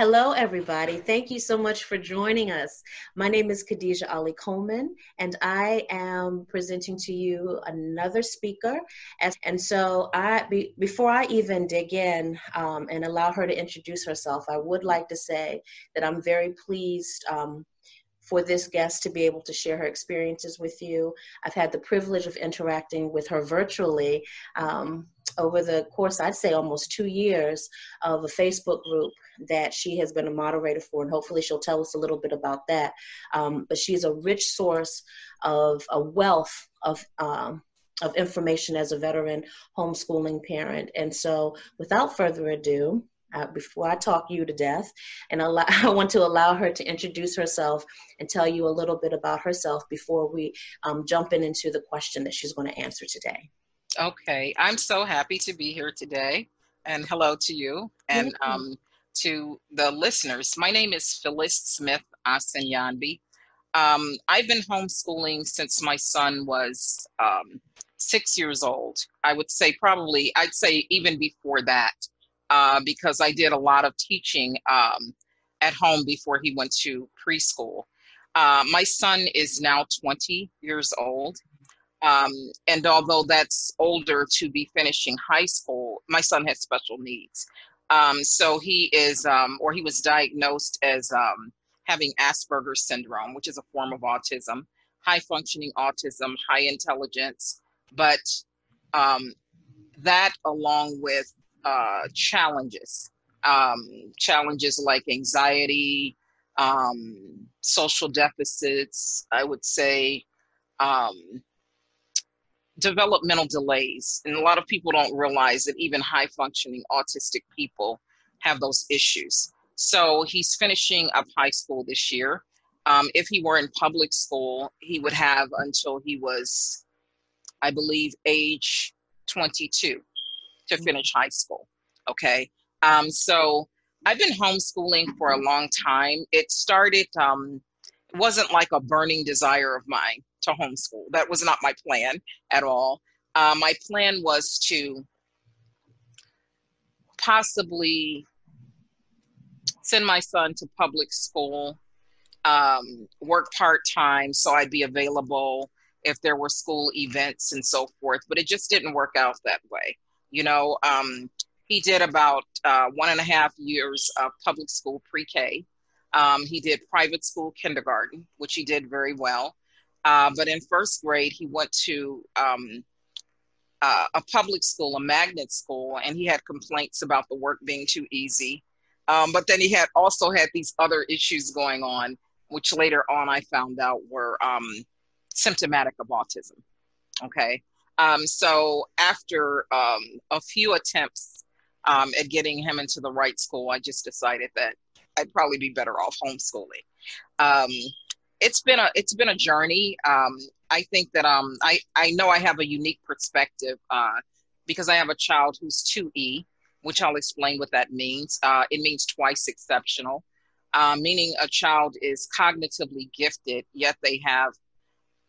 Hello, everybody. Thank you so much for joining us. My name is Khadija Ali Coleman, and I am presenting to you another speaker. And so, I be, before I even dig in um, and allow her to introduce herself, I would like to say that I'm very pleased um, for this guest to be able to share her experiences with you. I've had the privilege of interacting with her virtually um, over the course, I'd say almost two years, of a Facebook group that she has been a moderator for, and hopefully she'll tell us a little bit about that. Um, but she's a rich source of a wealth of um, of information as a veteran homeschooling parent. And so, without further ado, uh, before I talk you to death. And allow, I want to allow her to introduce herself and tell you a little bit about herself before we um, jump in into the question that she's going to answer today. Okay, I'm so happy to be here today. And hello to you and um, to the listeners. My name is Phyllis Smith Asenyanbi. Um, I've been homeschooling since my son was um, six years old. I would say probably, I'd say even before that uh, because I did a lot of teaching um, at home before he went to preschool. Uh, my son is now 20 years old. Um, and although that's older to be finishing high school, my son has special needs. Um, so he is, um, or he was diagnosed as um, having Asperger's syndrome, which is a form of autism, high functioning autism, high intelligence. But um, that, along with uh, challenges, um, challenges like anxiety, um, social deficits, I would say, um, developmental delays. And a lot of people don't realize that even high functioning autistic people have those issues. So he's finishing up high school this year. Um, if he were in public school, he would have until he was, I believe, age 22 to finish high school. Okay. Um, so I've been homeschooling for a long time. It started, um, it wasn't like a burning desire of mine to homeschool. That was not my plan at all. Uh, my plan was to possibly send my son to public school, um, work part time so I'd be available if there were school events and so forth. But it just didn't work out that way. You know, um, he did about uh, one and a half years of public school pre K. Um, he did private school kindergarten, which he did very well. Uh, but in first grade, he went to um, uh, a public school, a magnet school, and he had complaints about the work being too easy. Um, but then he had also had these other issues going on, which later on I found out were um, symptomatic of autism. Okay. Um, so after um, a few attempts um, at getting him into the right school, I just decided that I'd probably be better off homeschooling. Um, it's been a it's been a journey. Um, I think that um, I I know I have a unique perspective uh, because I have a child who's two E, which I'll explain what that means. Uh, it means twice exceptional, uh, meaning a child is cognitively gifted, yet they have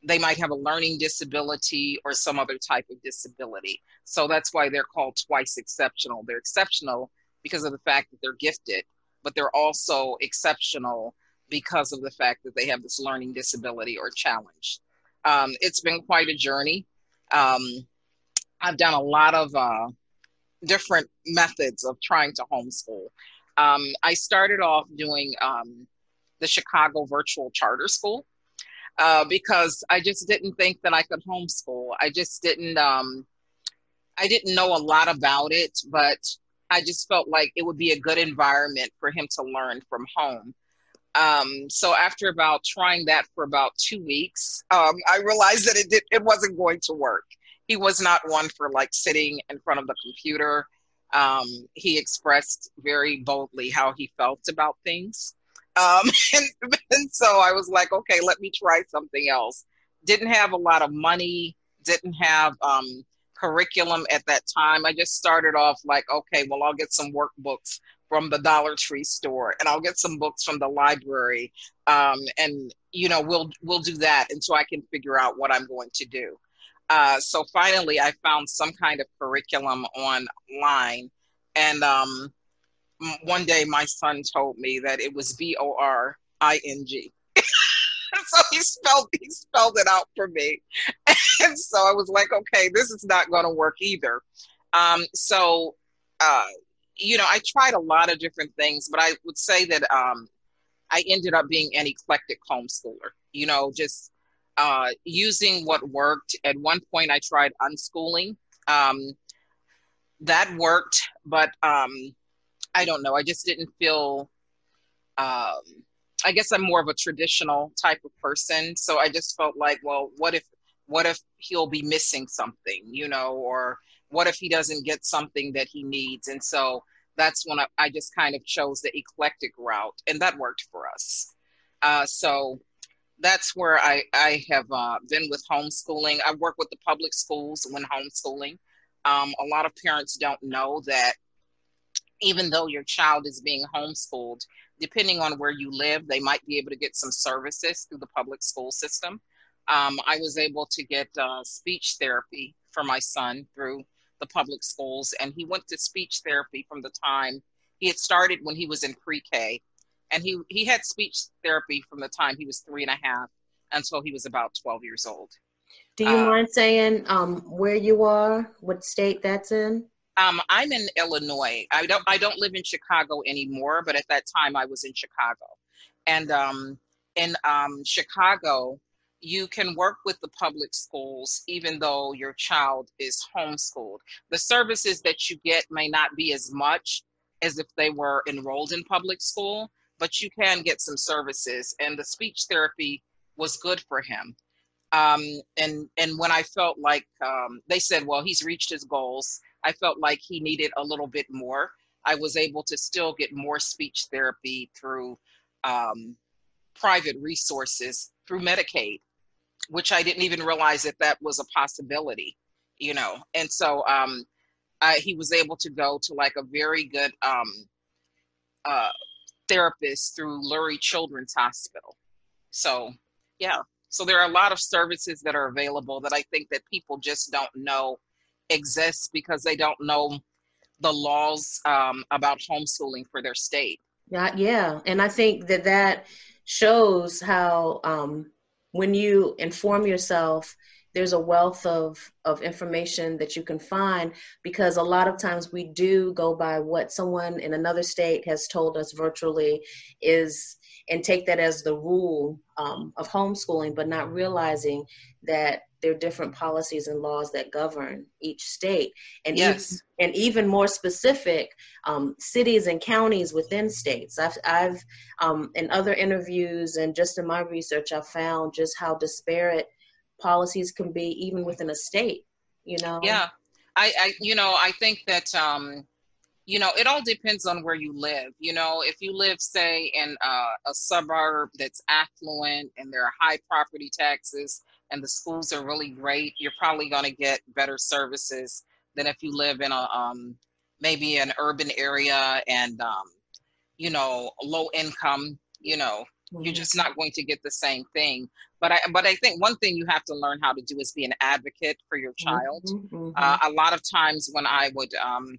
they might have a learning disability or some other type of disability. So that's why they're called twice exceptional. They're exceptional because of the fact that they're gifted, but they're also exceptional because of the fact that they have this learning disability or challenge. Um, it's been quite a journey. Um, I've done a lot of uh, different methods of trying to homeschool. Um, I started off doing um, the Chicago Virtual Charter School uh, because I just didn't think that I could homeschool. I just didn't. Um, I didn't know a lot about it, but I just felt like it would be a good environment for him to learn from home. Um, so after about trying that for about two weeks, um, I realized that it did, it wasn't going to work. He was not one for like sitting in front of the computer. Um, he expressed very boldly how he felt about things. Um, and, and so I was like, okay, let me try something else. Didn't have a lot of money, didn't have um, curriculum at that time. I just started off like, okay, well, I'll get some workbooks from the Dollar Tree store, and I'll get some books from the library, um, and you know, we'll we'll do that until I can figure out what I'm going to do. Uh, so finally, I found some kind of curriculum online, and um, one day my son told me that it was B O R I N G. so he spelled he spelled it out for me, and so I was like, okay, this is not going to work either. Um, so, uh, you know, I tried a lot of different things, but I would say that um, I ended up being an eclectic homeschooler. You know, just uh, using what worked. At one point, I tried unschooling. Um, that worked, but um, I don't know. I just didn't feel. Um, I guess I'm more of a traditional type of person, so I just felt like, well, what if, what if he'll be missing something, you know, or what if he doesn't get something that he needs, and so that's when I, I just kind of chose the eclectic route, and that worked for us. Uh, so that's where I I have uh, been with homeschooling. I work with the public schools when homeschooling. Um, a lot of parents don't know that even though your child is being homeschooled, depending on where you live, they might be able to get some services through the public school system. Um, I was able to get uh, speech therapy for my son through the public schools, and he went to speech therapy from the time he had started when he was in pre-K, and he he had speech therapy from the time he was three and a half until he was about twelve years old. Do you uh, mind saying um, where you are, what state that's in? Um, I'm in Illinois. I don't I don't live in Chicago anymore, but at that time I was in Chicago. And um, in um, Chicago, you can work with the public schools even though your child is homeschooled. The services that you get may not be as much as if they were enrolled in public school, but you can get some services. And the speech therapy was good for him. Um, and and when I felt like um, they said, well, he's reached his goals, I felt like he needed a little bit more. I was able to still get more speech therapy through um, private resources through Medicaid, which I didn't even realize that that was a possibility, you know. And so um, I, he was able to go to like a very good um, uh, therapist through Lurie Children's Hospital. So yeah, so there are a lot of services that are available that I think that people just don't know exists because they don't know the laws um, about homeschooling for their state. Yeah, yeah, and I think that that shows how um, when you inform yourself, there's a wealth of of information that you can find because a lot of times we do go by what someone in another state has told us virtually is and take that as the rule um, of homeschooling, but not realizing that there are different policies and laws that govern each state. And yes. even, and even more specific um, cities and counties within states. I've, I've um, in other interviews and just in my research i've found just how disparate policies can be even within a state you know? Yeah. I, I you know i think that um you know it all depends on where you live. You know if you live say in uh, a suburb that's affluent and there are high property taxes and the schools are really great, you're probably going to get better services than if you live in a um, maybe an urban area and um, you know low income. You know, mm-hmm. you're just not going to get the same thing. But I but I think one thing you have to learn how to do is be an advocate for your child. Mm-hmm. mm-hmm. Uh, a lot of times when I would um,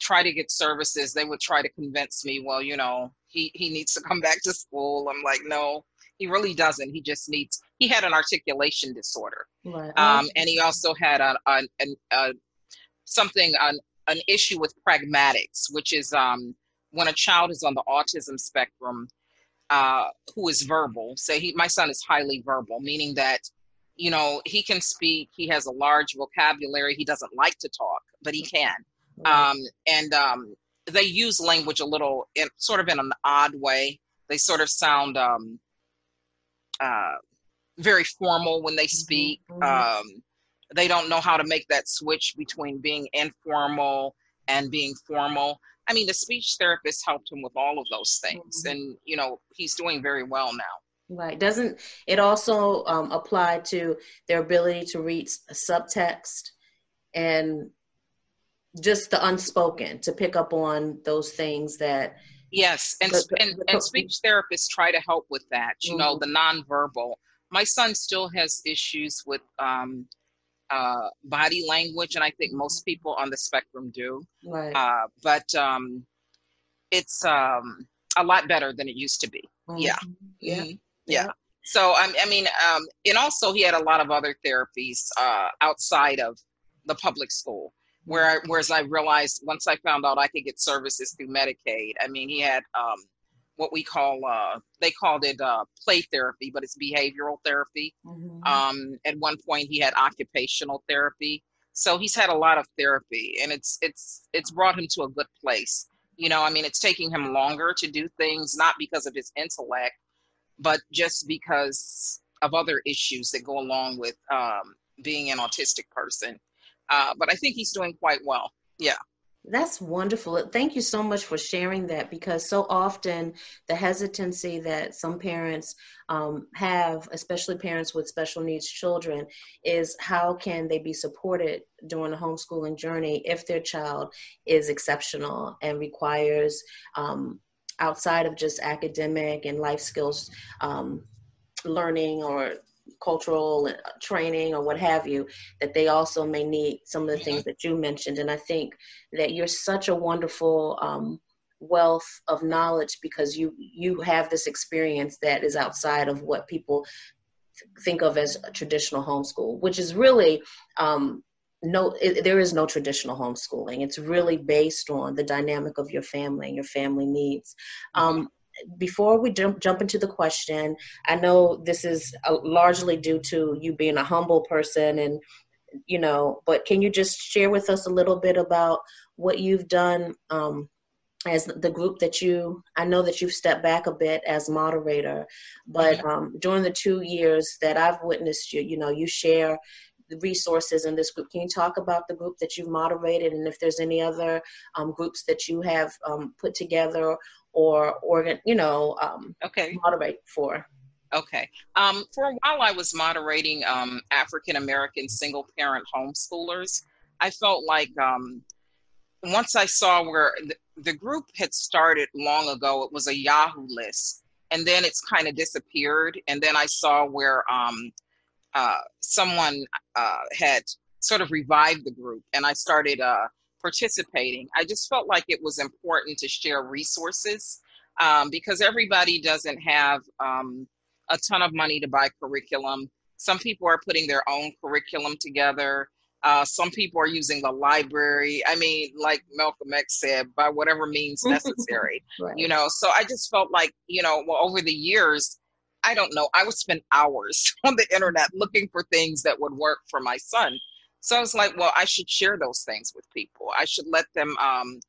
try to get services, they would try to convince me, well, you know, he he needs to come back to school. I'm like, no, he really doesn't. He just needs. He had an articulation disorder, right. um, and he also had a, a, a, something an, an issue with pragmatics, which is um, when a child is on the autism spectrum uh, who is verbal. Say he, my son is highly verbal, meaning that you know he can speak. He has a large vocabulary. He doesn't like to talk, but he can. Right. Um, and um, they use language a little, in, sort of in an odd way. They sort of sound um, uh, very formal when they mm-hmm, speak. Mm-hmm. Um, they don't know how to make that switch between being informal and being formal. I mean, the speech therapist helped him with all of those things, mm-hmm. and you know, he's doing very well now. Right. Doesn't it also um, apply to their ability to read subtext and just the unspoken to pick up on those things that Yes, and and, and speech therapists try to help with that. You mm-hmm. know, the nonverbal. My son still has issues with um, uh, body language, and I think most people on the spectrum do. Right. Uh, but um, it's um, a lot better than it used to be. Mm-hmm. Yeah. Yeah. Mm-hmm. yeah. So I, I mean, um, and also he had a lot of other therapies uh, outside of the public school. Where whereas I realized once I found out I could get services through Medicaid. I mean, he had um, what we call uh, they called it uh, play therapy, but it's behavioral therapy. Mm-hmm. Um, at one point, he had occupational therapy. So he's had a lot of therapy, and it's it's it's brought him to a good place. You know, I mean, it's taking him longer to do things, not because of his intellect, but just because of other issues that go along with um, being an autistic person. Uh, but I think he's doing quite well. Yeah. That's wonderful. Thank you so much for sharing that because so often the hesitancy that some parents um, have, especially parents with special needs children, is how can they be supported during the homeschooling journey if their child is exceptional and requires um, outside of just academic and life skills um, learning or cultural uh, training or what have you that they also may need some of the things that you mentioned. And i think that you're such a wonderful um, wealth of knowledge because you you have this experience that is outside of what people think of as traditional homeschool which is really um, no it, there is no traditional homeschooling. It's really based on the dynamic of your family and your family needs. Um, before we jump, jump into the question i know this is uh, largely due to you being a humble person and you know but can you just share with us a little bit about what you've done um, as the group that you i know that you've stepped back a bit as moderator but um, during the two years that i've witnessed you you know you share the resources in this group. Can you talk about the group that you've moderated and if there's any other um, groups that you have um, put together or organ, you know, um, okay, moderate for? Okay. Um, for a while, I was moderating um, African American single parent homeschoolers. I felt like um, once I saw where the, the group had started long ago, it was a Yahoo list, and then it's kind of disappeared. And then I saw where um, uh, someone uh, had sort of revived the group and I started uh, participating. I just felt like it was important to share resources um, because everybody doesn't have um, a ton of money to buy curriculum. Some people are putting their own curriculum together. Uh, some people are using the library. I mean, like Malcolm X said, by whatever means necessary. right. You know, so I just felt like, you know, well, over the years, I don't know, I would spend hours on the internet looking for things that would work for my son. So I was like, well, I should share those things with people. I should let them um,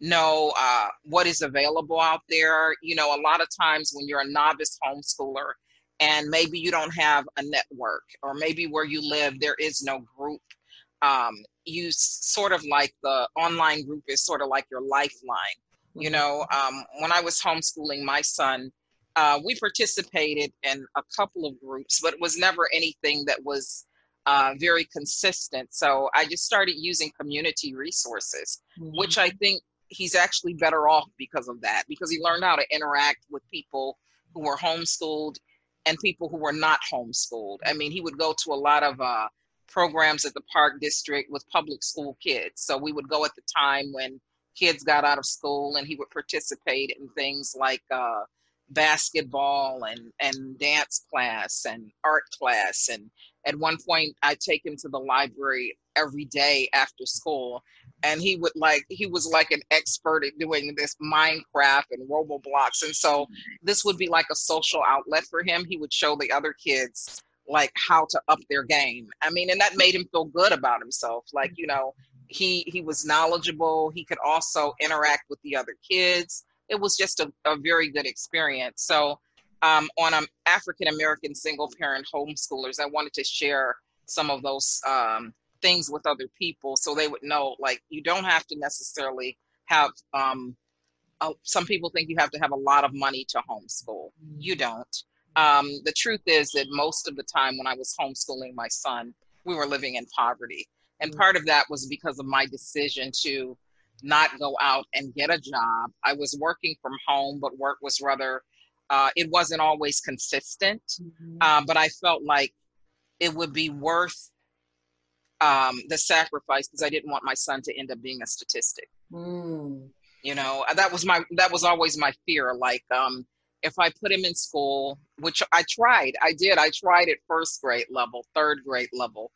know uh, what is available out there. You know, a lot of times when you're a novice homeschooler and maybe you don't have a network, or maybe where you live, there is no group. Um, you sort of like the online group is sort of like your lifeline. You mm-hmm. know, um, when I was homeschooling my son, uh, we participated in a couple of groups, but it was never anything that was uh, very consistent. So I just started using community resources, mm-hmm. which I think he's actually better off because of that, because he learned how to interact with people who were homeschooled and people who were not homeschooled. I mean, he would go to a lot of uh, programs at the Park District with public school kids. So we would go at the time when kids got out of school and he would participate in things like uh, basketball and and dance class and art class and at one point i take him to the library every day after school and he would like he was like an expert at doing this minecraft and roblox and so this would be like a social outlet for him. He would show the other kids like how to up their game. I mean and that made him feel good about himself. Like you know he he was knowledgeable. He could also interact with the other kids. It was just a, a very good experience. So um, on um, African American single parent homeschoolers, I wanted to share some of those um, things with other people so they would know like you don't have to necessarily have um, uh, some people think you have to have a lot of money to homeschool. You don't. Um, the truth is that most of the time when I was homeschooling my son, we were living in poverty. And part of that was because of my decision to not go out and get a job. I was working from home, but work was rather, uh, it wasn't always consistent. Mm-hmm. Uh, but I felt like it would be worth um, the sacrifice because I didn't want my son to end up being a statistic. Mm. You know, that was my that was always my fear. Like, um, if I put him in school, which I tried, I did, I tried at first grade level, third grade level,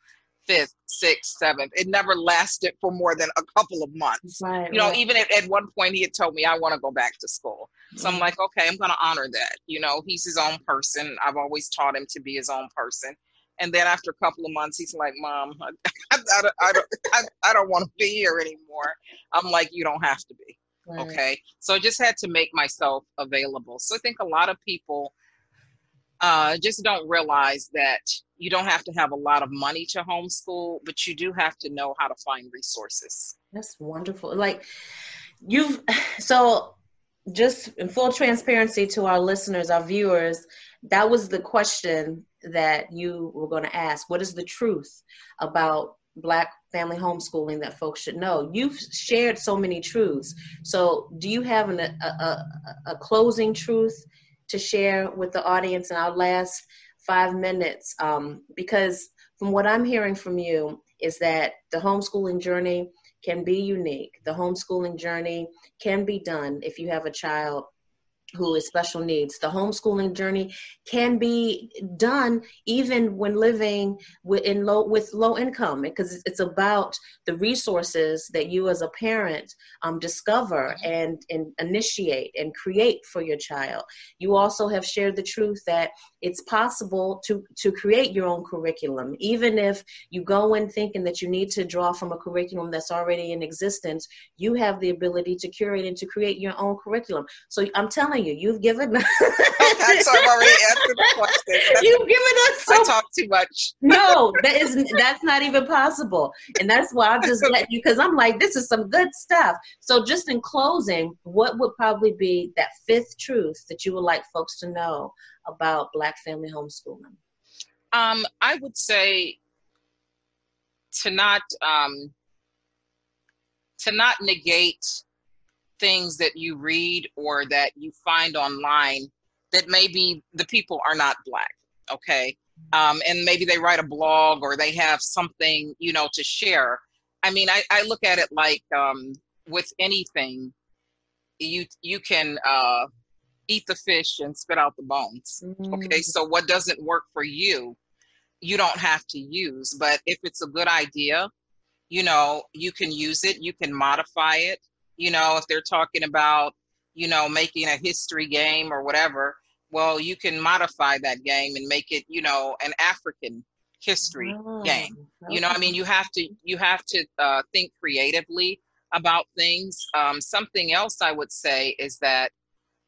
fifth, sixth, seventh. It never lasted for more than a couple of months. Right, you know, right. even at, at one point he had told me I want to go back to school. So I'm mm-hmm. like, okay, I'm going to honor that. You know, he's his own person. I've always taught him to be his own person. And then after a couple of months, he's like, Mom, I, I, I, I don't, I, I don't want to be here anymore. I'm like, you don't have to be. Right. Okay. So I just had to make myself available. So I think a lot of people uh, just don't realize that you don't have to have a lot of money to homeschool, but you do have to know how to find resources. That's wonderful. Like you've, so just in full transparency to our listeners, our viewers, that was the question that you were going to ask. What is the truth about Black family homeschooling that folks should know? You've shared so many truths. So, do you have an, a, a, a closing truth to share with the audience in our last five minutes um, because from what I'm hearing from you is that the homeschooling journey can be unique. The homeschooling journey can be done if you have a child who is special needs. The homeschooling journey can be done even when living in low, with low income because it's about the resources that you as a parent um, discover and, and initiate and create for your child. You also have shared the truth that it's possible to, to create your own curriculum. Even if you go in thinking that you need to draw from a curriculum that's already in existence, you have the ability to curate and to create your own curriculum. So I'm telling you, you've given. okay, so I've already answered the question. That's, you've given us. So, I talk too much. no, that is that's not even possible, and that's why I'm just let you because I'm like, this is some good stuff. So, just in closing, what would probably be that fifth truth that you would like folks to know about Black family homeschooling? Um, I would say to not um, to not negate things that you read or that you find online that maybe the people are not black okay? Um, and maybe they write a blog or they have something you know to share. I mean i, I look at it like um, with anything you you can uh, eat the fish and spit out the bones mm-hmm. okay so what doesn't work for you you don't have to use. But if it's a good idea you know you can use it you can modify it you know, if they're talking about, you know, making a history game or whatever, well, you can modify that game and make it, you know, an African history oh, game. Okay. You know, I mean, you have to you have to uh, think creatively about things. Um, something else I would say is that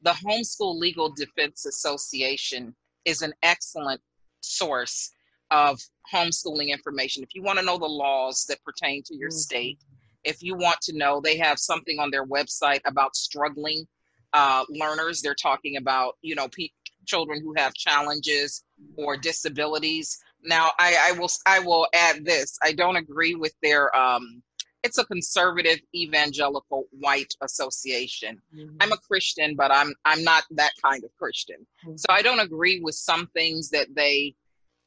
the Homeschool Legal Defense Association is an excellent source of homeschooling information. If you want to know the laws that pertain to your mm-hmm. state, if you want to know, they have something on their website about struggling uh, learners. They're talking about, you know, pe- children who have challenges or disabilities. Now, I, I, will I will add this. I don't agree with their. Um, it's a conservative evangelical white association. Mm-hmm. I'm a Christian, but I'm I'm not that kind of Christian. Mm-hmm. So I don't agree with some things that they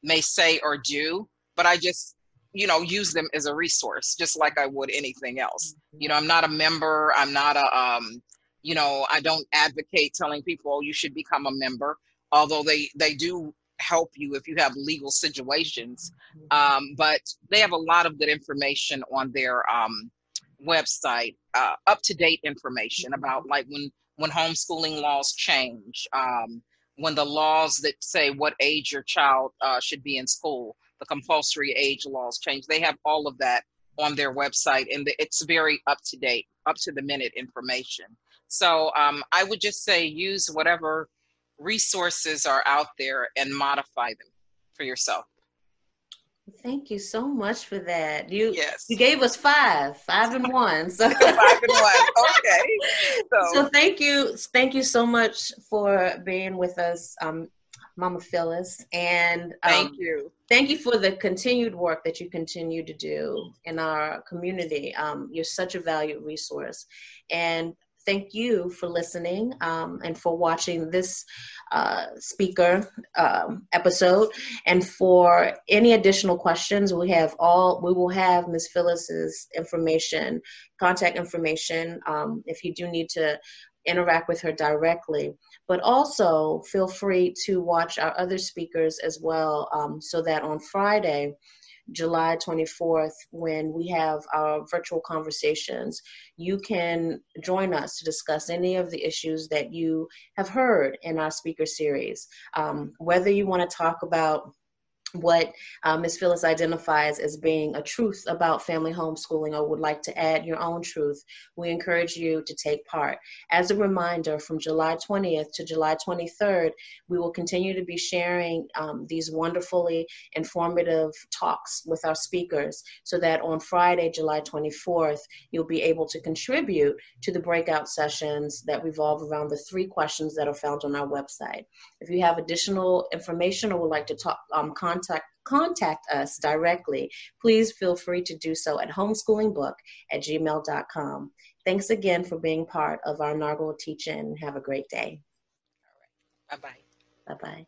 may say or do. But I just you know use them as a resource just like i would anything else mm-hmm. you know i'm not a member i'm not a um you know i don't advocate telling people oh, you should become a member although they they do help you if you have legal situations mm-hmm. um, but they have a lot of good information on their um, website uh, up to date information mm-hmm. about like when when homeschooling laws change um, when the laws that say what age your child uh, should be in school the compulsory age laws change. They have all of that on their website, and it's very up to date, up to the minute information. So um, I would just say use whatever resources are out there and modify them for yourself. Thank you so much for that. You yes. you gave us five, five and one. So five and one. Okay. So. so. thank you, thank you so much for being with us. Um, Mama Phyllis. And um, thank you. Thank you for the continued work that you continue to do in our community. Um, you're such a valued resource. And thank you for listening um, and for watching this uh, speaker um, episode. And for any additional questions, we have all we will have Ms. Phyllis's information, contact information. Um, if you do need to interact with her directly. But also feel free to watch our other speakers as well, um, so that on Friday July 24th, when we have our virtual conversations, you can join us to discuss any of the issues that you have heard in our speaker series. Um, whether you want to talk about what uh, Ms. Phyllis identifies as being a truth about family homeschooling or would like to add your own truth, we encourage you to take part. As a reminder, from July 20th to July 23rd, we will continue to be sharing um, these wonderfully informative talks with our speakers so that on Friday, July 24th, you'll be able to contribute to the breakout sessions that revolve around the three questions that are found on our website. If you have additional information or would like to talk, um, contact contact contact us directly, please feel free to do so at homeschoolingbook at gmail.com. Thanks again for being part of our inaugural teach-in. Have a great day. All right. Bye bye. Bye bye.